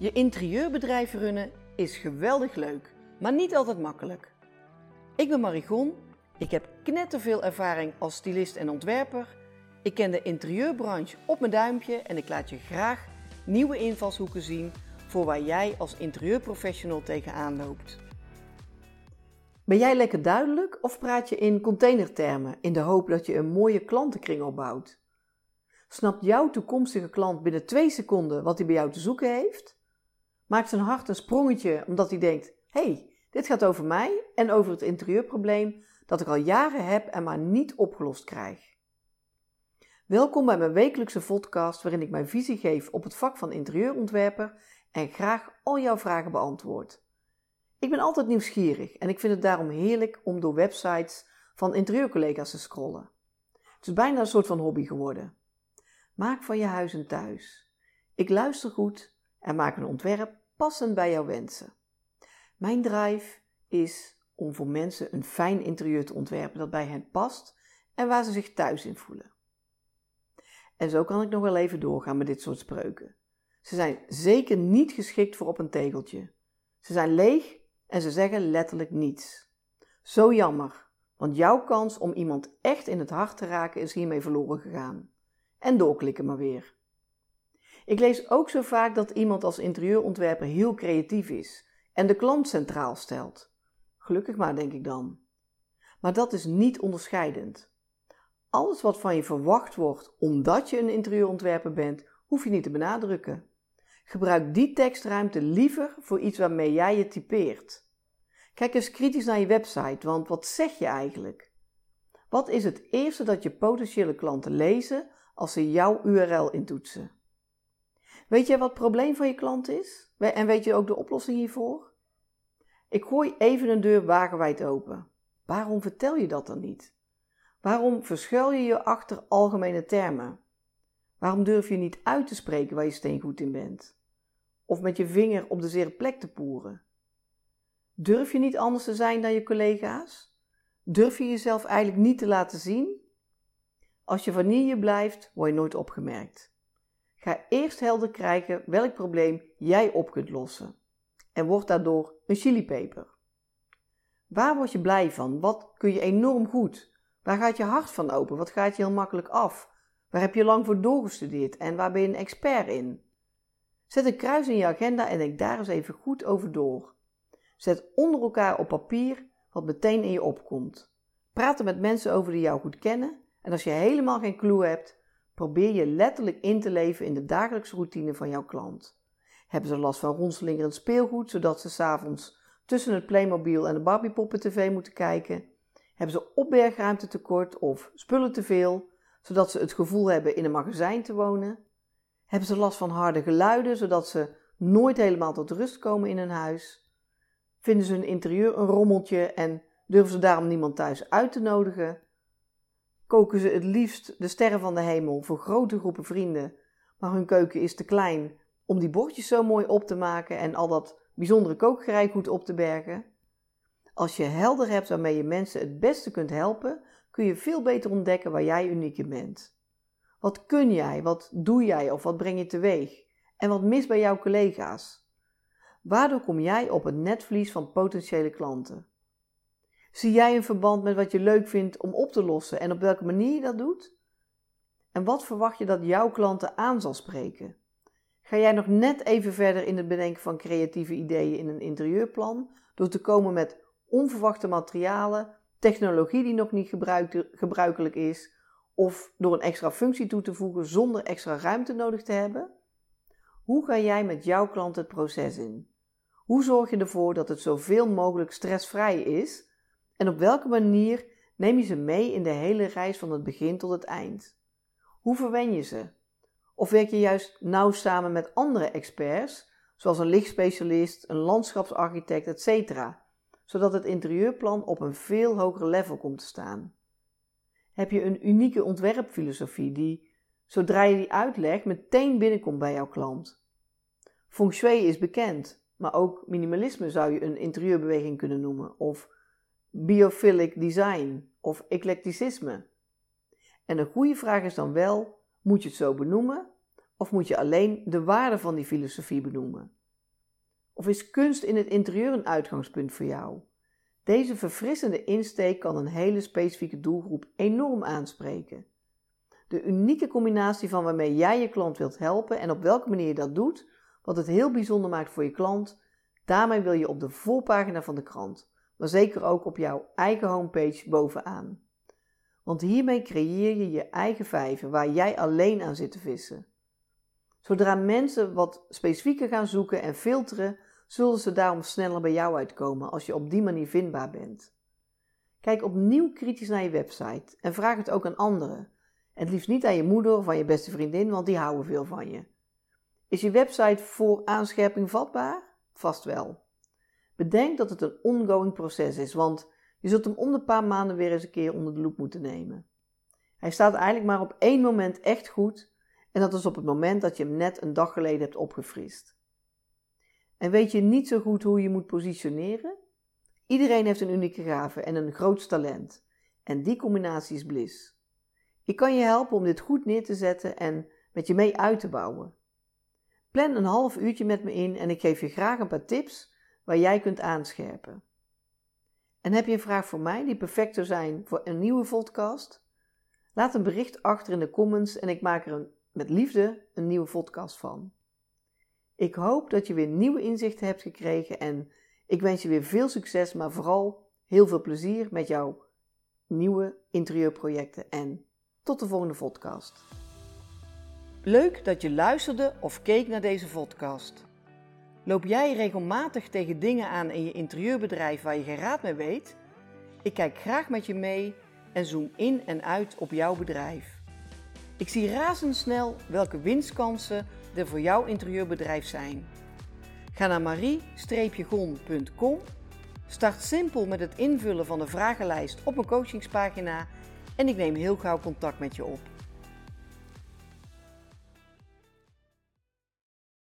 Je interieurbedrijf runnen is geweldig leuk, maar niet altijd makkelijk. Ik ben Marigon, ik heb knetterveel ervaring als stylist en ontwerper. Ik ken de interieurbranche op mijn duimpje en ik laat je graag nieuwe invalshoeken zien voor waar jij als interieurprofessional tegenaan loopt. Ben jij lekker duidelijk of praat je in containertermen in de hoop dat je een mooie klantenkring opbouwt? Snapt jouw toekomstige klant binnen twee seconden wat hij bij jou te zoeken heeft? Maakt zijn hart een sprongetje omdat hij denkt: hey, dit gaat over mij en over het interieurprobleem dat ik al jaren heb en maar niet opgelost krijg. Welkom bij mijn wekelijkse podcast waarin ik mijn visie geef op het vak van interieurontwerper en graag al jouw vragen beantwoord. Ik ben altijd nieuwsgierig en ik vind het daarom heerlijk om door websites van interieurcollega's te scrollen. Het is bijna een soort van hobby geworden. Maak van je huis een thuis. Ik luister goed en maak een ontwerp passend bij jouw wensen. Mijn drive is om voor mensen een fijn interieur te ontwerpen dat bij hen past en waar ze zich thuis in voelen. En zo kan ik nog wel even doorgaan met dit soort spreuken. Ze zijn zeker niet geschikt voor op een tegeltje. Ze zijn leeg en ze zeggen letterlijk niets. Zo jammer, want jouw kans om iemand echt in het hart te raken is hiermee verloren gegaan. En doorklikken maar weer. Ik lees ook zo vaak dat iemand als interieurontwerper heel creatief is en de klant centraal stelt. Gelukkig maar, denk ik dan. Maar dat is niet onderscheidend. Alles wat van je verwacht wordt omdat je een interieurontwerper bent, hoef je niet te benadrukken. Gebruik die tekstruimte liever voor iets waarmee jij je typeert. Kijk eens kritisch naar je website, want wat zeg je eigenlijk? Wat is het eerste dat je potentiële klanten lezen als ze jouw URL intoetsen? Weet jij wat het probleem van je klant is? En weet je ook de oplossing hiervoor? Ik gooi even een deur wagenwijd open. Waarom vertel je dat dan niet? Waarom verschuil je je achter algemene termen? Waarom durf je niet uit te spreken waar je steengoed in bent? Of met je vinger op de zere plek te poeren? Durf je niet anders te zijn dan je collega's? Durf je jezelf eigenlijk niet te laten zien? Als je vanille blijft, word je nooit opgemerkt. Ga eerst helder krijgen welk probleem jij op kunt lossen en word daardoor een chilipeper. Waar word je blij van? Wat kun je enorm goed? Waar gaat je hart van open? Wat gaat je heel makkelijk af? Waar heb je lang voor doorgestudeerd en waar ben je een expert in? Zet een kruis in je agenda en denk daar eens even goed over door. Zet onder elkaar op papier wat meteen in je opkomt. Praat er met mensen over die jou goed kennen en als je helemaal geen clue hebt, probeer je letterlijk in te leven in de dagelijkse routine van jouw klant. Hebben ze last van ronselingerend speelgoed, zodat ze s'avonds tussen het Playmobil en de Barbiepoppen tv moeten kijken? Hebben ze opbergruimte tekort of spullen te veel, zodat ze het gevoel hebben in een magazijn te wonen? Hebben ze last van harde geluiden, zodat ze nooit helemaal tot rust komen in hun huis? Vinden ze hun interieur een rommeltje en durven ze daarom niemand thuis uit te nodigen? Koken ze het liefst de sterren van de hemel voor grote groepen vrienden, maar hun keuken is te klein om die bordjes zo mooi op te maken en al dat bijzondere kookgerijgoed op te bergen? Als je helder hebt waarmee je mensen het beste kunt helpen, kun je veel beter ontdekken waar jij uniek in bent. Wat kun jij, wat doe jij of wat breng je teweeg? En wat mist bij jouw collega's? Waardoor kom jij op het netvlies van potentiële klanten? Zie jij een verband met wat je leuk vindt om op te lossen en op welke manier je dat doet? En wat verwacht je dat jouw klanten aan zal spreken? Ga jij nog net even verder in het bedenken van creatieve ideeën in een interieurplan door te komen met onverwachte materialen, technologie die nog niet gebruikelijk is, of door een extra functie toe te voegen zonder extra ruimte nodig te hebben? Hoe ga jij met jouw klant het proces in? Hoe zorg je ervoor dat het zoveel mogelijk stressvrij is? En op welke manier neem je ze mee in de hele reis van het begin tot het eind? Hoe verwen je ze? Of werk je juist nauw samen met andere experts, zoals een lichtspecialist, een landschapsarchitect, etc., zodat het interieurplan op een veel hoger level komt te staan? Heb je een unieke ontwerpfilosofie die, zodra je die uitlegt, meteen binnenkomt bij jouw klant? Feng Shui is bekend, maar ook minimalisme zou je een interieurbeweging kunnen noemen, of biophilic design, of eclecticisme. En een goede vraag is dan wel: moet je het zo benoemen? Of moet je alleen de waarde van die filosofie benoemen? Of is kunst in het interieur een uitgangspunt voor jou? Deze verfrissende insteek kan een hele specifieke doelgroep enorm aanspreken. De unieke combinatie van waarmee jij je klant wilt helpen en op welke manier je dat doet, wat het heel bijzonder maakt voor je klant, daarmee wil je op de voorpagina van de krant, maar zeker ook op jouw eigen homepage bovenaan. Want hiermee creëer je je eigen vijver waar jij alleen aan zit te vissen. Zodra mensen wat specifieker gaan zoeken en filteren, zullen ze daarom sneller bij jou uitkomen als je op die manier vindbaar bent. Kijk opnieuw kritisch naar je website en vraag het ook aan anderen. En het liefst niet aan je moeder of aan je beste vriendin, want die houden veel van je. Is je website voor aanscherping vatbaar? Vast wel. Bedenk dat het een ongoing proces is, want je zult hem om de paar maanden weer eens een keer onder de loep moeten nemen. Hij staat eigenlijk maar op één moment echt goed en dat is op het moment dat je hem net een dag geleden hebt opgefrist. En weet je niet zo goed hoe je moet positioneren? Iedereen heeft een unieke gave en een groot talent. En die combinatie is bliss. Ik kan je helpen om dit goed neer te zetten en met je mee uit te bouwen. Plan een half uurtje met me in en ik geef je graag een paar tips waar jij kunt aanscherpen. En heb je een vraag voor mij die perfect zou zijn voor een nieuwe podcast? Laat een bericht achter in de comments en ik maak er met liefde een nieuwe podcast van. Ik hoop dat je weer nieuwe inzichten hebt gekregen en ik wens je weer veel succes, maar vooral heel veel plezier met jouw nieuwe interieurprojecten en tot de volgende podcast. Leuk dat je luisterde of keek naar deze podcast. Loop jij regelmatig tegen dingen aan in je interieurbedrijf waar je geen raad mee weet? Ik kijk graag met je mee en zoom in en uit op jouw bedrijf. Ik zie razendsnel welke winstkansen er voor jouw interieurbedrijf zijn. Ga naar marie-gon.com. Start simpel met het invullen van de vragenlijst op mijn coachingspagina en ik neem heel gauw contact met je op.